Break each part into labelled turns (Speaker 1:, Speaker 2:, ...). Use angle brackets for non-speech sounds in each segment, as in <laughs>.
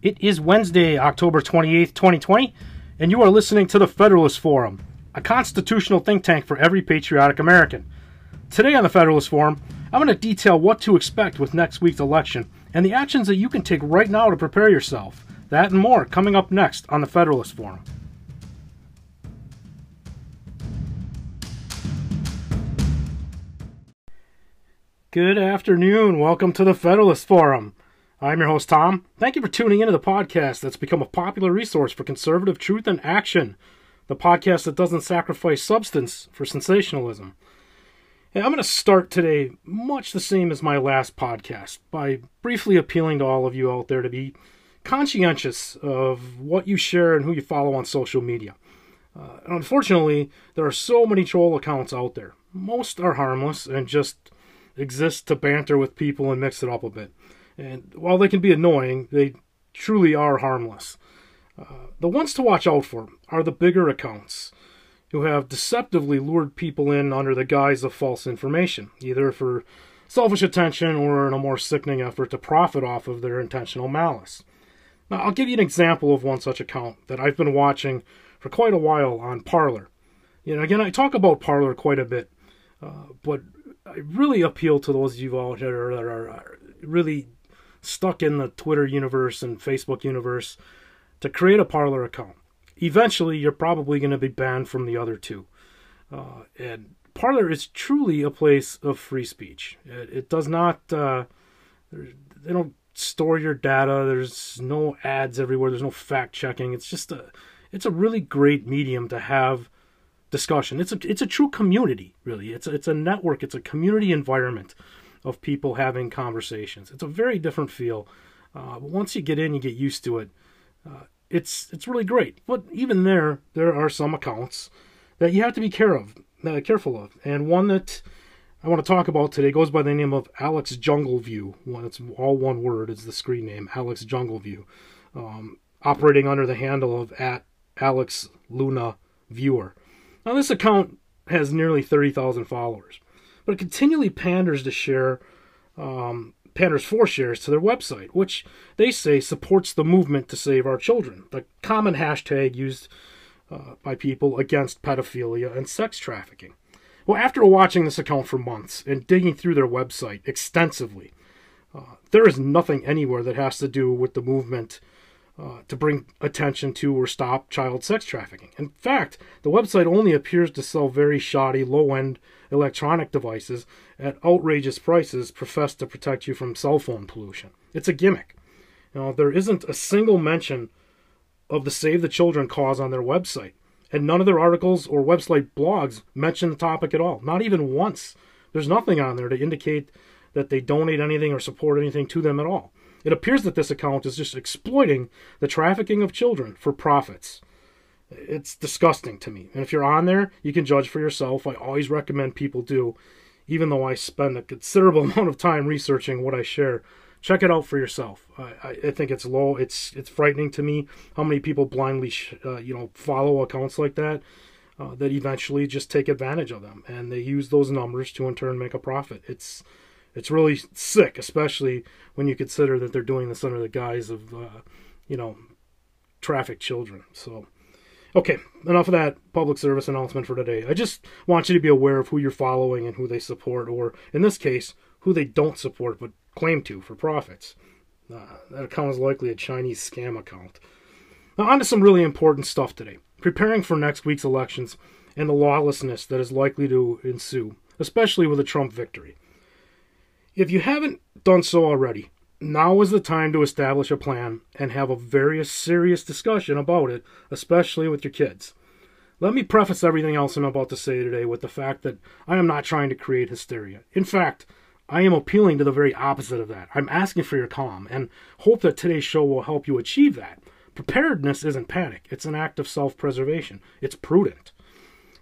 Speaker 1: It is Wednesday, October 28th, 2020, and you are listening to the Federalist Forum, a constitutional think tank for every patriotic American. Today on the Federalist Forum, I'm going to detail what to expect with next week's election and the actions that you can take right now to prepare yourself. That and more coming up next on the Federalist Forum. Good afternoon. Welcome to the Federalist Forum. I'm your host, Tom. Thank you for tuning into the podcast that's become a popular resource for conservative truth and action. The podcast that doesn't sacrifice substance for sensationalism. I'm going to start today much the same as my last podcast by briefly appealing to all of you out there to be conscientious of what you share and who you follow on social media. Uh, unfortunately, there are so many troll accounts out there. Most are harmless and just exist to banter with people and mix it up a bit. And while they can be annoying, they truly are harmless. Uh, the ones to watch out for are the bigger accounts who have deceptively lured people in under the guise of false information, either for selfish attention or in a more sickening effort to profit off of their intentional malice. Now, I'll give you an example of one such account that I've been watching for quite a while on Parler. You know, again, I talk about Parler quite a bit, uh, but I really appeal to those of you out there that are really stuck in the Twitter universe and Facebook universe to create a Parler account eventually you're probably going to be banned from the other two. Uh, and Parler is truly a place of free speech. It, it does not, uh, they don't store your data. There's no ads everywhere. There's no fact checking. It's just a, it's a really great medium to have discussion. It's a, it's a true community, really. It's a, it's a network. It's a community environment of people having conversations. It's a very different feel. Uh, but once you get in, you get used to it. Uh, it's it's really great. But even there, there are some accounts that you have to be care of, uh, careful of, and one that I want to talk about today goes by the name of Alex Jungleview. One, it's all one word. It's the screen name, Alex Jungleview, um, operating under the handle of at Alex Luna Viewer. Now this account has nearly thirty thousand followers, but it continually panders to share um, Panders for shares to their website, which they say supports the movement to save our children, the common hashtag used uh, by people against pedophilia and sex trafficking. Well, after watching this account for months and digging through their website extensively, uh, there is nothing anywhere that has to do with the movement uh, to bring attention to or stop child sex trafficking. In fact, the website only appears to sell very shoddy, low end electronic devices at outrageous prices profess to protect you from cell phone pollution. It's a gimmick. Know, there isn't a single mention of the Save the Children cause on their website, and none of their articles or website blogs mention the topic at all, not even once. There's nothing on there to indicate that they donate anything or support anything to them at all. It appears that this account is just exploiting the trafficking of children for profits. It's disgusting to me. And if you're on there, you can judge for yourself. I always recommend people do, even though I spend a considerable <laughs> amount of time researching what I share. Check it out for yourself. I, I think it's low. It's it's frightening to me how many people blindly, uh, you know, follow accounts like that. Uh, that eventually just take advantage of them and they use those numbers to in turn make a profit. It's it's really sick, especially when you consider that they're doing this under the guise of, uh, you know, trafficked children. So, okay, enough of that public service announcement for today. I just want you to be aware of who you're following and who they support, or in this case, who they don't support but claim to for profits. Uh, that account is likely a Chinese scam account. Now, on to some really important stuff today. Preparing for next week's elections and the lawlessness that is likely to ensue, especially with a Trump victory. If you haven't done so already, now is the time to establish a plan and have a very serious discussion about it, especially with your kids. Let me preface everything else I'm about to say today with the fact that I am not trying to create hysteria. In fact, I am appealing to the very opposite of that. I'm asking for your calm and hope that today's show will help you achieve that. Preparedness isn't panic, it's an act of self preservation, it's prudent.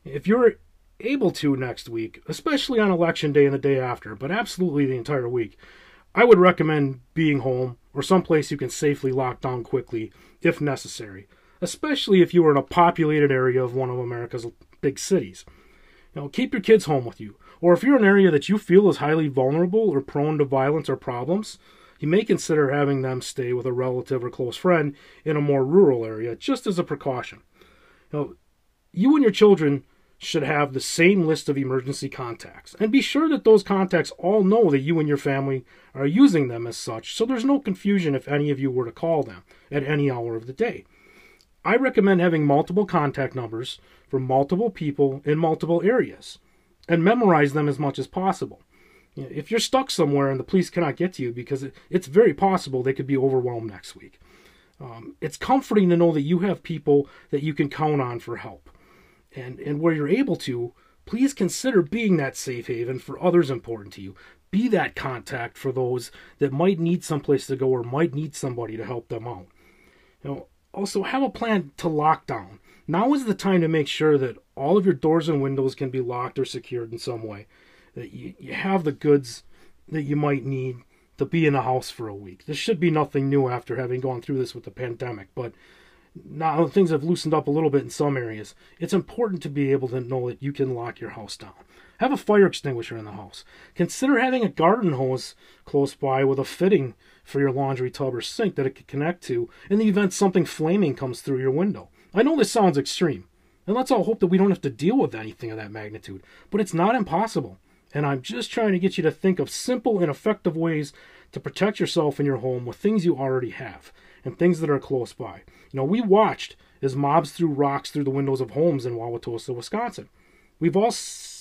Speaker 1: If you're able to next week, especially on election day and the day after, but absolutely the entire week, I would recommend being home or someplace you can safely lock down quickly if necessary, especially if you are in a populated area of one of America's big cities. You know, keep your kids home with you, or if you're in an area that you feel is highly vulnerable or prone to violence or problems, you may consider having them stay with a relative or close friend in a more rural area, just as a precaution. You, know, you and your children should have the same list of emergency contacts. And be sure that those contacts all know that you and your family are using them as such, so there's no confusion if any of you were to call them at any hour of the day. I recommend having multiple contact numbers for multiple people in multiple areas and memorize them as much as possible. If you're stuck somewhere and the police cannot get to you because it's very possible they could be overwhelmed next week. Um, it's comforting to know that you have people that you can count on for help and, and where you're able to, please consider being that safe haven for others important to you. Be that contact for those that might need someplace to go or might need somebody to help them out. You know, also have a plan to lock down. Now is the time to make sure that all of your doors and windows can be locked or secured in some way. That you, you have the goods that you might need to be in a house for a week. This should be nothing new after having gone through this with the pandemic, but now things have loosened up a little bit in some areas. It's important to be able to know that you can lock your house down. Have a fire extinguisher in the house. Consider having a garden hose close by with a fitting for your laundry tub or sink that it could connect to in the event something flaming comes through your window. I know this sounds extreme, and let's all hope that we don't have to deal with anything of that magnitude, but it's not impossible. And I'm just trying to get you to think of simple and effective ways to protect yourself and your home with things you already have and things that are close by. You know, we watched as mobs threw rocks through the windows of homes in Wauwatosa, Wisconsin. We've all,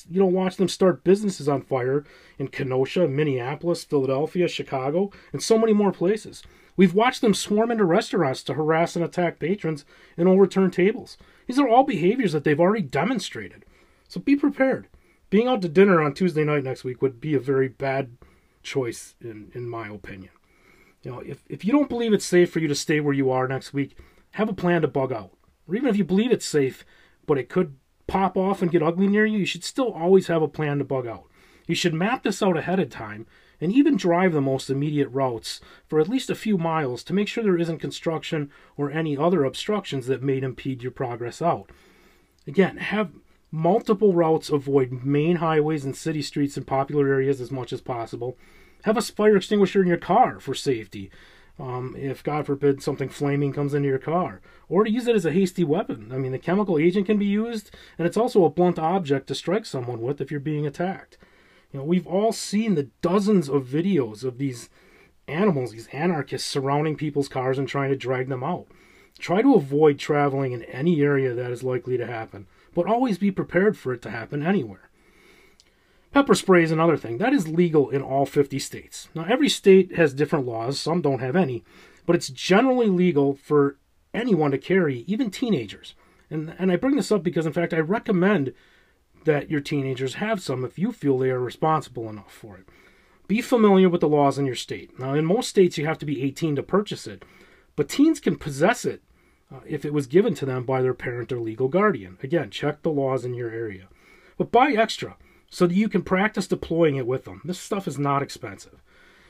Speaker 1: you know, watched them start businesses on fire in Kenosha, Minneapolis, Philadelphia, Chicago, and so many more places. We've watched them swarm into restaurants to harass and attack patrons and overturn tables. These are all behaviors that they've already demonstrated. So be prepared. Being out to dinner on Tuesday night next week would be a very bad choice, in, in my opinion. You know, if, if you don't believe it's safe for you to stay where you are next week, have a plan to bug out. Or even if you believe it's safe, but it could pop off and get ugly near you, you should still always have a plan to bug out. You should map this out ahead of time and even drive the most immediate routes for at least a few miles to make sure there isn't construction or any other obstructions that may impede your progress out. Again, have multiple routes avoid main highways and city streets in popular areas as much as possible have a fire extinguisher in your car for safety. Um, if God forbid something flaming comes into your car, or to use it as a hasty weapon. I mean, the chemical agent can be used, and it's also a blunt object to strike someone with if you're being attacked. You know, we've all seen the dozens of videos of these animals, these anarchists surrounding people's cars and trying to drag them out. Try to avoid traveling in any area that is likely to happen, but always be prepared for it to happen anywhere. Pepper spray is another thing. That is legal in all 50 states. Now, every state has different laws, some don't have any, but it's generally legal for anyone to carry, even teenagers. And, and I bring this up because, in fact, I recommend that your teenagers have some if you feel they are responsible enough for it. Be familiar with the laws in your state. Now, in most states, you have to be 18 to purchase it, but teens can possess it uh, if it was given to them by their parent or legal guardian. Again, check the laws in your area. But buy extra so that you can practice deploying it with them. This stuff is not expensive.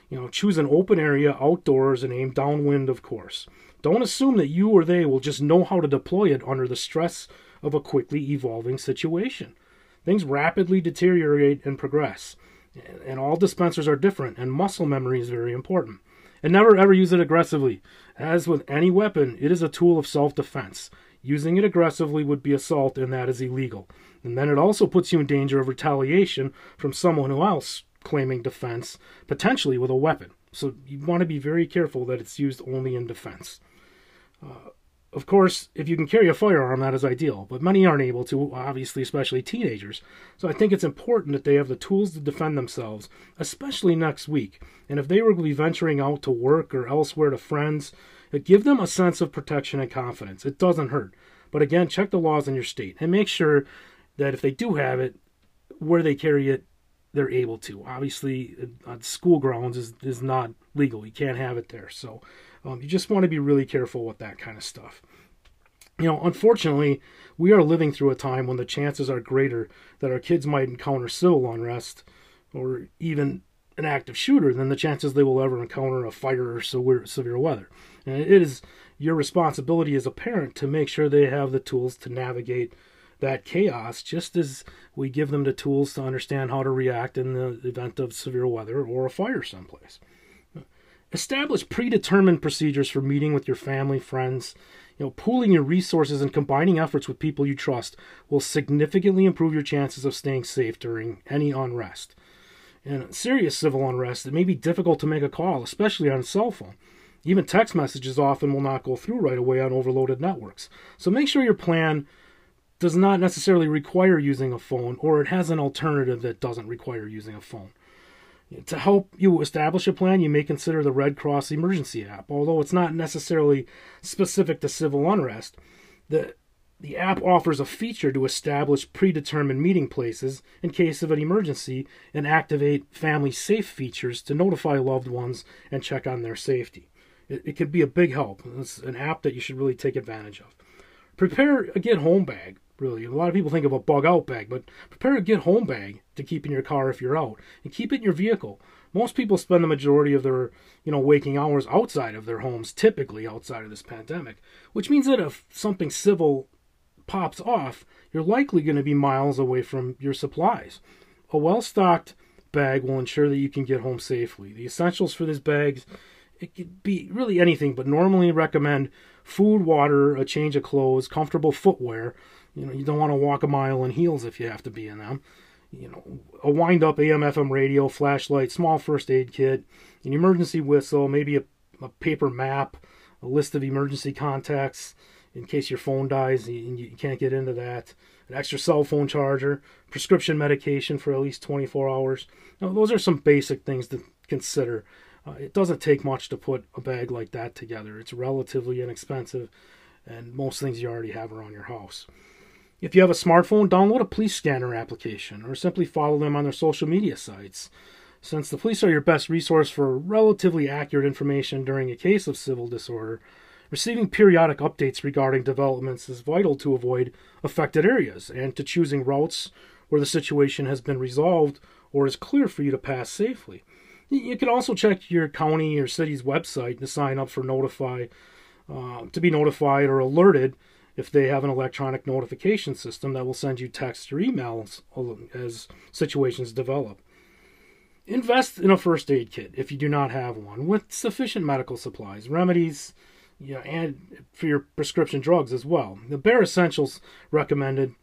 Speaker 1: You know, choose an open area outdoors and aim downwind, of course. Don't assume that you or they will just know how to deploy it under the stress of a quickly evolving situation. Things rapidly deteriorate and progress, and all dispensers are different, and muscle memory is very important. And never ever use it aggressively. As with any weapon, it is a tool of self defense. Using it aggressively would be assault, and that is illegal. And then it also puts you in danger of retaliation from someone who else claiming defense, potentially with a weapon. So you want to be very careful that it's used only in defense. Uh, of course, if you can carry a firearm, that is ideal, but many aren't able to, obviously, especially teenagers. So I think it's important that they have the tools to defend themselves, especially next week. And if they were to be venturing out to work or elsewhere to friends, give them a sense of protection and confidence. It doesn't hurt. But again, check the laws in your state and make sure that if they do have it, where they carry it, they're able to. Obviously, on school grounds is, is not legal. You can't have it there. So um, you just want to be really careful with that kind of stuff. You know, unfortunately, we are living through a time when the chances are greater that our kids might encounter civil unrest or even an active shooter than the chances they will ever encounter a fire or severe weather. And it is your responsibility as a parent to make sure they have the tools to navigate that chaos, just as we give them the tools to understand how to react in the event of severe weather or a fire someplace. Establish predetermined procedures for meeting with your family, friends. You know, pooling your resources and combining efforts with people you trust will significantly improve your chances of staying safe during any unrest. In serious civil unrest, it may be difficult to make a call, especially on a cell phone. Even text messages often will not go through right away on overloaded networks. So make sure your plan does not necessarily require using a phone or it has an alternative that doesn't require using a phone. To help you establish a plan, you may consider the Red Cross Emergency app. Although it's not necessarily specific to civil unrest, the, the app offers a feature to establish predetermined meeting places in case of an emergency and activate family safe features to notify loved ones and check on their safety. It, it could be a big help. It's an app that you should really take advantage of. Prepare a get home bag. Really, a lot of people think of a bug out bag, but prepare a get home bag to keep in your car if you're out, and keep it in your vehicle. Most people spend the majority of their, you know, waking hours outside of their homes, typically outside of this pandemic, which means that if something civil pops off, you're likely going to be miles away from your supplies. A well-stocked bag will ensure that you can get home safely. The essentials for this bag it could be really anything, but normally recommend food, water, a change of clothes, comfortable footwear. You know, you don't want to walk a mile in heels if you have to be in them. You know, a wind up AM FM radio, flashlight, small first aid kit, an emergency whistle, maybe a, a paper map, a list of emergency contacts in case your phone dies and you can't get into that, an extra cell phone charger, prescription medication for at least 24 hours. Now, those are some basic things to consider uh, it doesn't take much to put a bag like that together. It's relatively inexpensive, and most things you already have around your house. If you have a smartphone, download a police scanner application or simply follow them on their social media sites. Since the police are your best resource for relatively accurate information during a case of civil disorder, receiving periodic updates regarding developments is vital to avoid affected areas and to choosing routes where the situation has been resolved or is clear for you to pass safely. You can also check your county or city's website to sign up for notify uh, to be notified or alerted if they have an electronic notification system that will send you texts or emails as situations develop. Invest in a first aid kit if you do not have one, with sufficient medical supplies, remedies, you know, and for your prescription drugs as well. The bare essentials recommended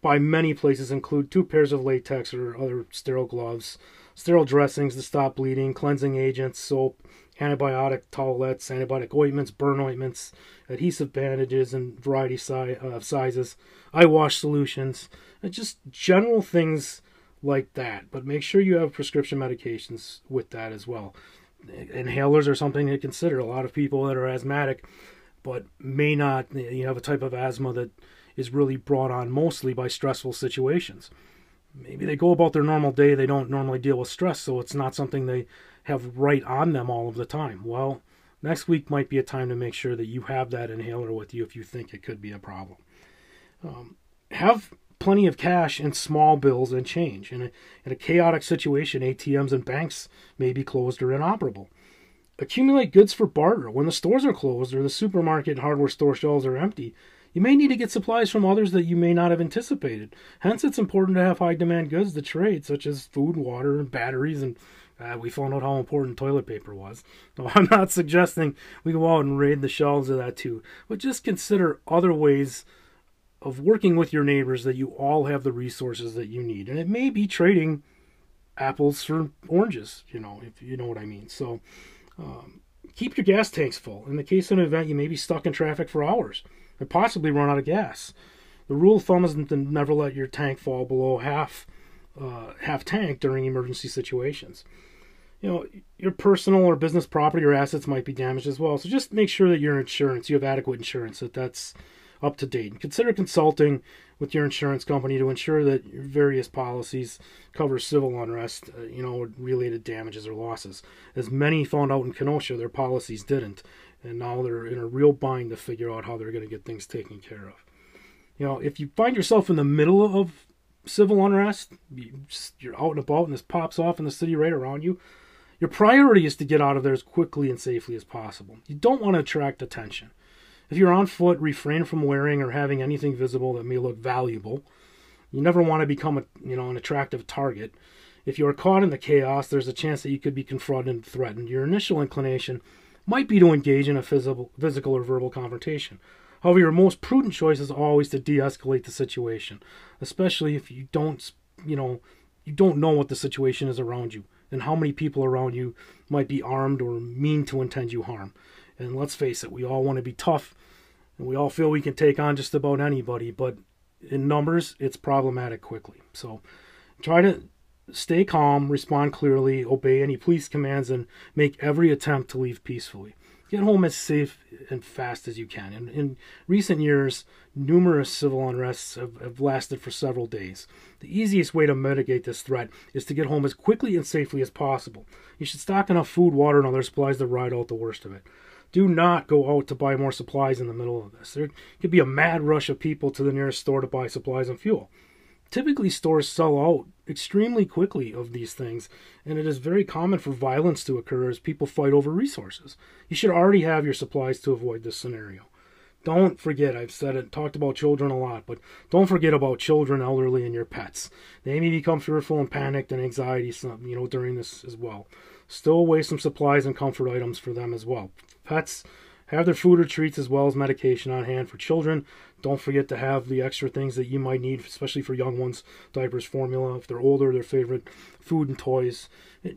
Speaker 1: by many places include two pairs of latex or other sterile gloves, sterile dressings to stop bleeding, cleansing agents, soap, antibiotic towelettes, antibiotic ointments, burn ointments, adhesive bandages in variety si- sizes, eye wash solutions, and just general things like that. But make sure you have prescription medications with that as well. Inhalers are something to consider. A lot of people that are asthmatic, but may not, you have a type of asthma that is really brought on mostly by stressful situations maybe they go about their normal day. They don't normally deal with stress, so it's not something they have right on them all of the time. Well, next week might be a time to make sure that you have that inhaler with you if you think it could be a problem. Um, have plenty of cash and small bills and change. In a, in a chaotic situation, ATMs and banks may be closed or inoperable. Accumulate goods for barter. When the stores are closed or the supermarket and hardware store shelves are empty, you may need to get supplies from others that you may not have anticipated. Hence, it's important to have high demand goods to trade, such as food, water, and batteries. And uh, we found out how important toilet paper was. <laughs> I'm not suggesting we go out and raid the shelves of that too, but just consider other ways of working with your neighbors that you all have the resources that you need. And it may be trading apples for oranges, you know, if you know what I mean. So um, keep your gas tanks full. In the case of an event, you may be stuck in traffic for hours and possibly run out of gas. The rule of thumb is to never let your tank fall below half uh, half tank during emergency situations. You know, your personal or business property or assets might be damaged as well. So just make sure that your insurance, you have adequate insurance, that that's up to date. And consider consulting with your insurance company to ensure that your various policies cover civil unrest, uh, you know, related damages or losses. As many found out in Kenosha, their policies didn't and now they're in a real bind to figure out how they're going to get things taken care of. You know, if you find yourself in the middle of civil unrest, you're out and about and this pops off in the city right around you, your priority is to get out of there as quickly and safely as possible. You don't want to attract attention. If you're on foot, refrain from wearing or having anything visible that may look valuable. You never want to become a you know an attractive target. If you are caught in the chaos, there's a chance that you could be confronted and threatened. Your initial inclination might be to engage in a physical, physical or verbal confrontation. However, your most prudent choice is always to de-escalate the situation, especially if you don't, you know, you don't know what the situation is around you and how many people around you might be armed or mean to intend you harm. And let's face it, we all want to be tough and we all feel we can take on just about anybody, but in numbers, it's problematic quickly. So try to stay calm, respond clearly, obey any police commands, and make every attempt to leave peacefully. Get home as safe and fast as you can. In, in recent years, numerous civil unrests have, have lasted for several days. The easiest way to mitigate this threat is to get home as quickly and safely as possible. You should stock enough food, water, and other supplies to ride out the worst of it. Do not go out to buy more supplies in the middle of this. There could be a mad rush of people to the nearest store to buy supplies and fuel. Typically, stores sell out extremely quickly of these things, and it is very common for violence to occur as people fight over resources. You should already have your supplies to avoid this scenario. Don't forget, I've said it, talked about children a lot, but don't forget about children, elderly, and your pets. They may become fearful and panicked and anxiety, you know, during this as well. Stow away some supplies and comfort items for them as well. Pets have their food or treats as well as medication on hand for children. Don't forget to have the extra things that you might need, especially for young ones diapers, formula. If they're older, their favorite food and toys.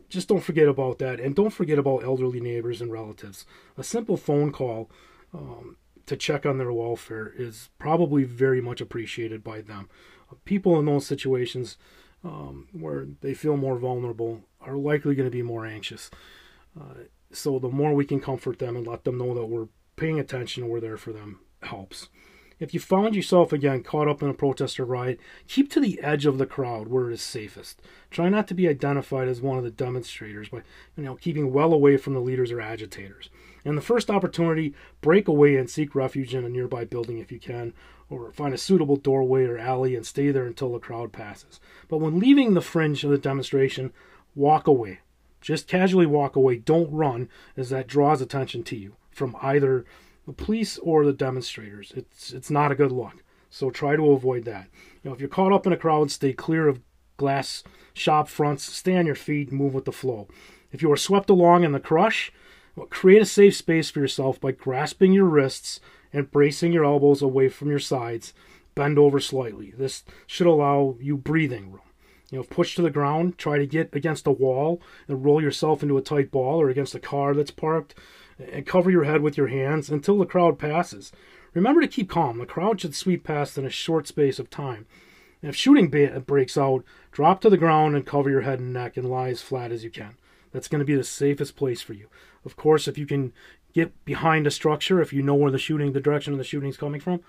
Speaker 1: Just don't forget about that. And don't forget about elderly neighbors and relatives. A simple phone call um, to check on their welfare is probably very much appreciated by them. People in those situations um, where they feel more vulnerable are likely going to be more anxious. Uh, so the more we can comfort them and let them know that we're paying attention and we're there for them helps. If you find yourself again caught up in a protest or riot, keep to the edge of the crowd where it is safest. Try not to be identified as one of the demonstrators by you know keeping well away from the leaders or agitators. And the first opportunity, break away and seek refuge in a nearby building if you can, or find a suitable doorway or alley and stay there until the crowd passes. But when leaving the fringe of the demonstration, walk away. Just casually walk away. Don't run, as that draws attention to you from either the police or the demonstrators. It's it's not a good look. So try to avoid that. You know, if you're caught up in a crowd, stay clear of glass shop fronts. Stay on your feet. Move with the flow. If you are swept along in the crush, well, create a safe space for yourself by grasping your wrists and bracing your elbows away from your sides. Bend over slightly. This should allow you breathing room. You know, push to the ground, try to get against a wall and roll yourself into a tight ball or against a car that's parked and cover your head with your hands until the crowd passes. Remember to keep calm. The crowd should sweep past in a short space of time. If shooting breaks out, drop to the ground and cover your head and neck and lie as flat as you can. That's going to be the safest place for you. Of course, if you can get behind a structure, if you know where the shooting, the direction of the shooting is coming from,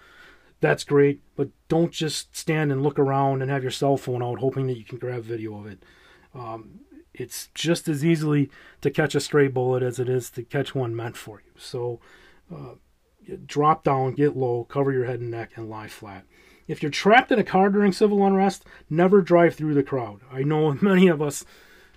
Speaker 1: that's great, but don't just stand and look around and have your cell phone out hoping that you can grab video of it. Um, it's just as easily to catch a stray bullet as it is to catch one meant for you. So uh, drop down, get low, cover your head and neck, and lie flat. If you're trapped in a car during civil unrest, never drive through the crowd. I know <laughs> many of us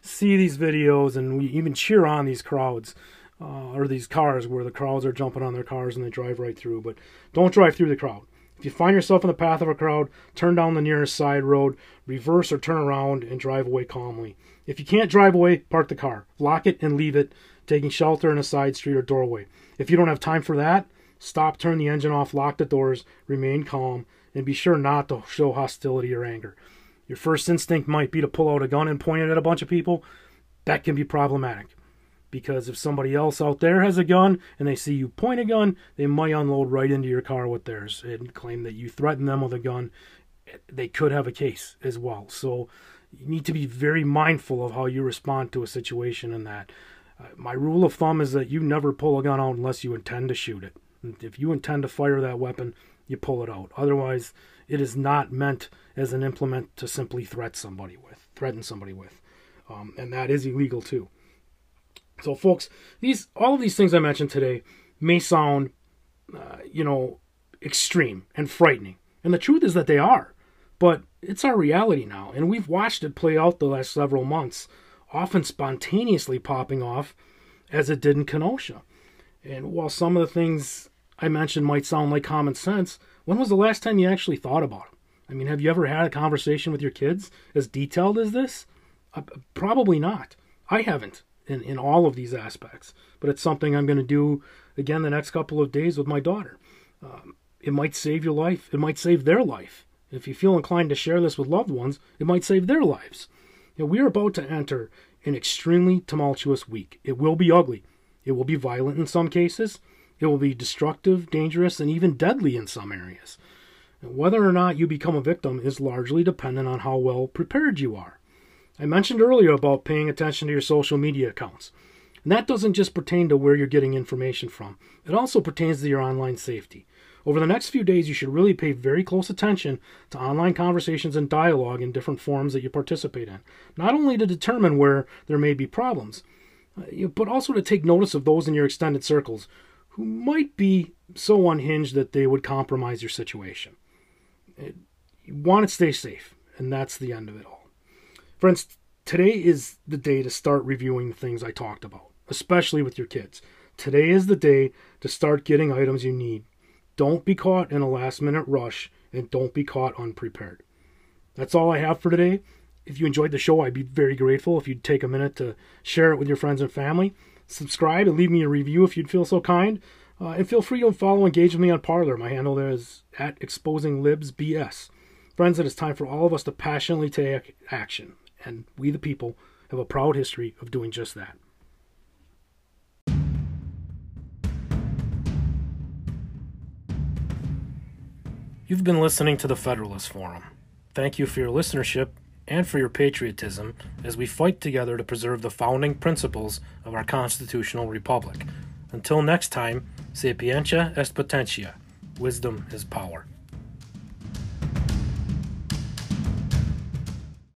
Speaker 1: see these videos and we even cheer on these crowds uh, or these cars where the crowds are jumping on their cars and they drive right through. But don't drive through the crowd. If you find yourself in the path of a crowd, turn down the nearest side road, reverse or turn around, and drive away calmly. If you can't drive away, park the car, lock it, and leave it, taking shelter in a side street or doorway. If you don't have time for that, stop, turn the engine off, lock the doors, remain calm, and be sure not to show hostility or anger. Your first instinct might be to pull out a gun and point it at a bunch of people. That can be problematic because if somebody else out there has a gun and they see you point a gun, they might unload right into your car with theirs and claim that you threatened them with a gun. They could have a case as well. So you need to be very mindful of how you respond to a situation in that. Uh, my rule of thumb is that you never pull a gun out unless you intend to shoot it. If you intend to fire that weapon, you pull it out. Otherwise, it is not meant as an implement to simply threat somebody with, threaten somebody with, um, and that is illegal too. So, folks, these all of these things I mentioned today may sound, uh, you know, extreme and frightening, and the truth is that they are. But it's our reality now, and we've watched it play out the last several months, often spontaneously popping off, as it did in Kenosha. And while some of the things I mentioned might sound like common sense, when was the last time you actually thought about them? I mean, have you ever had a conversation with your kids as detailed as this? Uh, probably not. I haven't in, in all of these aspects, but it's something I'm going to do again the next couple of days with my daughter. Um, it might save your life, it might save their life. If you feel inclined to share this with loved ones, it might save their lives. You know, we are about to enter an extremely tumultuous week. It will be ugly. It will be violent in some cases. It will be destructive, dangerous, and even deadly in some areas. Whether or not you become a victim is largely dependent on how well prepared you are. I mentioned earlier about paying attention to your social media accounts. And that doesn't just pertain to where you're getting information from, it also pertains to your online safety. Over the next few days, you should really pay very close attention to online conversations and dialogue in different forums that you participate in, not only to determine where there may be problems, uh, but also to take notice of those in your extended circles who might be so unhinged that they would compromise your situation. You want to stay safe, and that's the end of it all. Friends, today is the day to start reviewing the things I talked about, especially with your kids. Today is the day to start getting items you need don't be caught in a last minute rush and don't be caught unprepared. That's all I have for today. If you enjoyed the show, I'd be very grateful if you'd take a minute to share it with your friends and family. Subscribe and leave me a review if you'd feel so kind. Uh, and feel free to follow and engage with me on Parler. My handle there is at exposing libs bs. Friends, it is time for all of us to passionately take action, and we the people have a proud history of doing just that. You've been listening to the Federalist Forum. Thank you for your listenership and for your patriotism as we fight together to preserve the founding principles of our constitutional republic. Until next time, sapientia est potentia. Wisdom is power.